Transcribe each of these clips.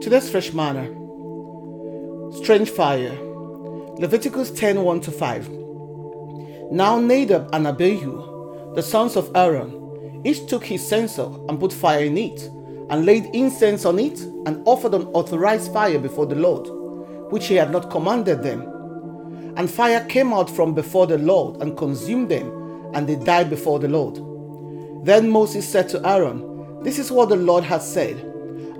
Today's fresh manna. Strange fire. Leviticus 10 1 to 5. Now Nadab and Abihu, the sons of Aaron, each took his censer and put fire in it, and laid incense on it, and offered an authorized fire before the Lord, which he had not commanded them. And fire came out from before the Lord and consumed them, and they died before the Lord. Then Moses said to Aaron, This is what the Lord has said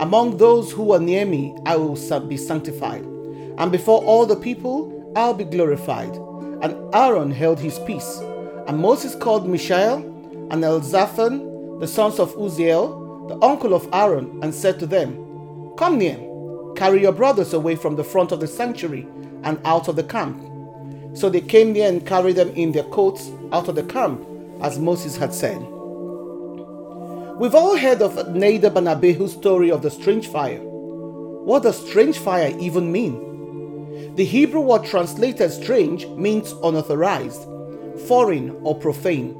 among those who are near me, I will be sanctified, and before all the people, I'll be glorified. And Aaron held his peace. And Moses called Mishael and Elzaphan, the sons of Uzziel, the uncle of Aaron, and said to them, Come near, carry your brothers away from the front of the sanctuary and out of the camp. So they came near and carried them in their coats out of the camp, as Moses had said. We've all heard of and Abihu's story of the strange fire. What does strange fire even mean? The Hebrew word translated strange means unauthorized, foreign, or profane.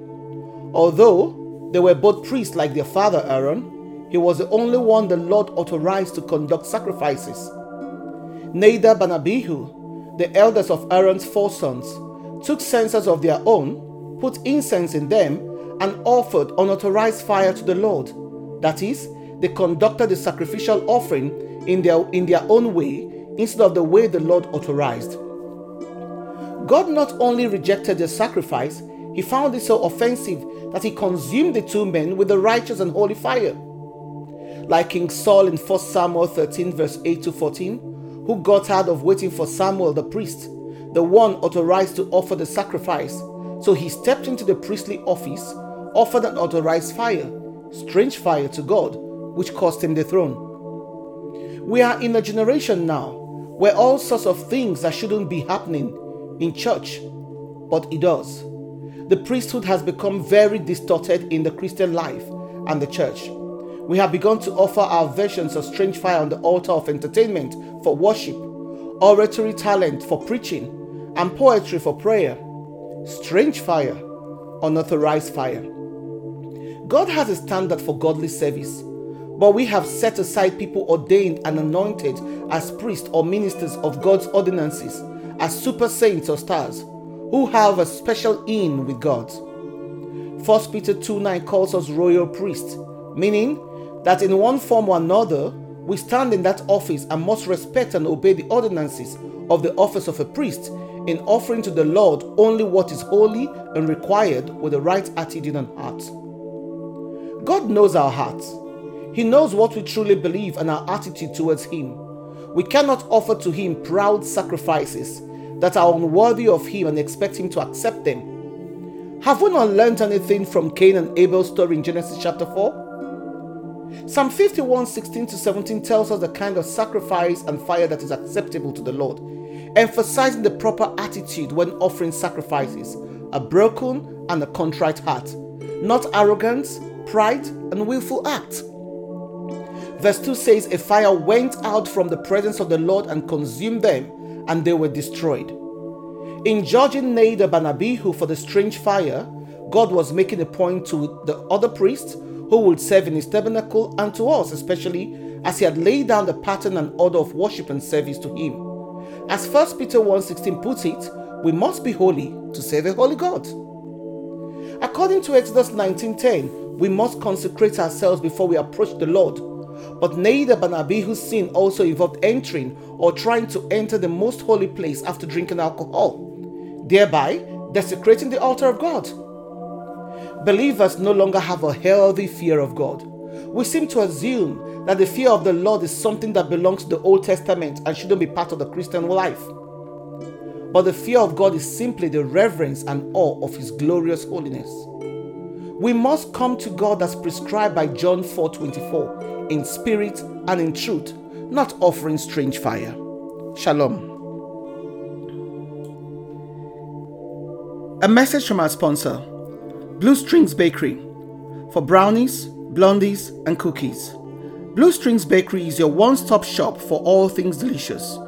Although they were both priests like their father Aaron, he was the only one the Lord authorized to conduct sacrifices. Nadab and Abihu, the elders of Aaron's four sons, took censers of their own, put incense in them, and offered unauthorized fire to the Lord. That is, they conducted the sacrificial offering in their, in their own way instead of the way the Lord authorized. God not only rejected their sacrifice, he found it so offensive that he consumed the two men with the righteous and holy fire. Like King Saul in 1 Samuel 13, verse 8 to 14, who got tired of waiting for Samuel the priest, the one authorized to offer the sacrifice. So he stepped into the priestly office offered an authorized fire, strange fire to God, which cost him the throne. We are in a generation now where all sorts of things that shouldn't be happening in church, but it does. The priesthood has become very distorted in the Christian life and the church. We have begun to offer our versions of strange fire on the altar of entertainment for worship, oratory talent for preaching, and poetry for prayer. Strange fire, unauthorized fire. God has a standard for godly service, but we have set aside people ordained and anointed as priests or ministers of God's ordinances, as super saints or stars, who have a special in with God. 1 Peter 2 9 calls us royal priests, meaning that in one form or another, we stand in that office and must respect and obey the ordinances of the office of a priest in offering to the Lord only what is holy and required with the right attitude and heart. God knows our hearts. He knows what we truly believe and our attitude towards Him. We cannot offer to Him proud sacrifices that are unworthy of Him and expect Him to accept them. Have we not learned anything from Cain and Abel's story in Genesis chapter 4? Psalm 51 16 to 17 tells us the kind of sacrifice and fire that is acceptable to the Lord, emphasizing the proper attitude when offering sacrifices a broken and a contrite heart, not arrogance, pride, and willful act. Verse 2 says, A fire went out from the presence of the Lord and consumed them, and they were destroyed. In judging Nadab and Abihu for the strange fire, God was making a point to the other priests who would serve in his tabernacle and to us, especially as he had laid down the pattern and order of worship and service to him. As 1 Peter 1:16 puts it, we must be holy to serve a holy God. According to Exodus 19:10, we must consecrate ourselves before we approach the Lord. But Nadab and Abihu's sin also involved entering or trying to enter the most holy place after drinking alcohol, thereby desecrating the altar of God. Believers no longer have a healthy fear of God. We seem to assume that the fear of the Lord is something that belongs to the Old Testament and shouldn't be part of the Christian life. But the fear of God is simply the reverence and awe of His glorious holiness. We must come to God as prescribed by John 4:24 in spirit and in truth, not offering strange fire. Shalom. A message from our sponsor, Blue Strings Bakery, for brownies, blondies, and cookies. Blue Strings Bakery is your one stop shop for all things delicious.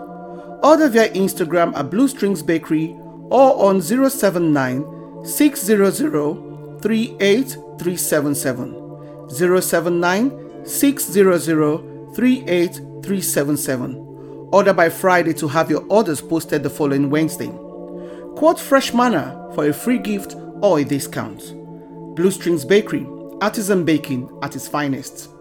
Order via Instagram at Blue Strings Bakery or on 079 600 38377 079 600 38377. Order by Friday to have your orders posted the following Wednesday. Quote Fresh Manna for a free gift or a discount. Blue Strings Bakery, artisan baking at its finest.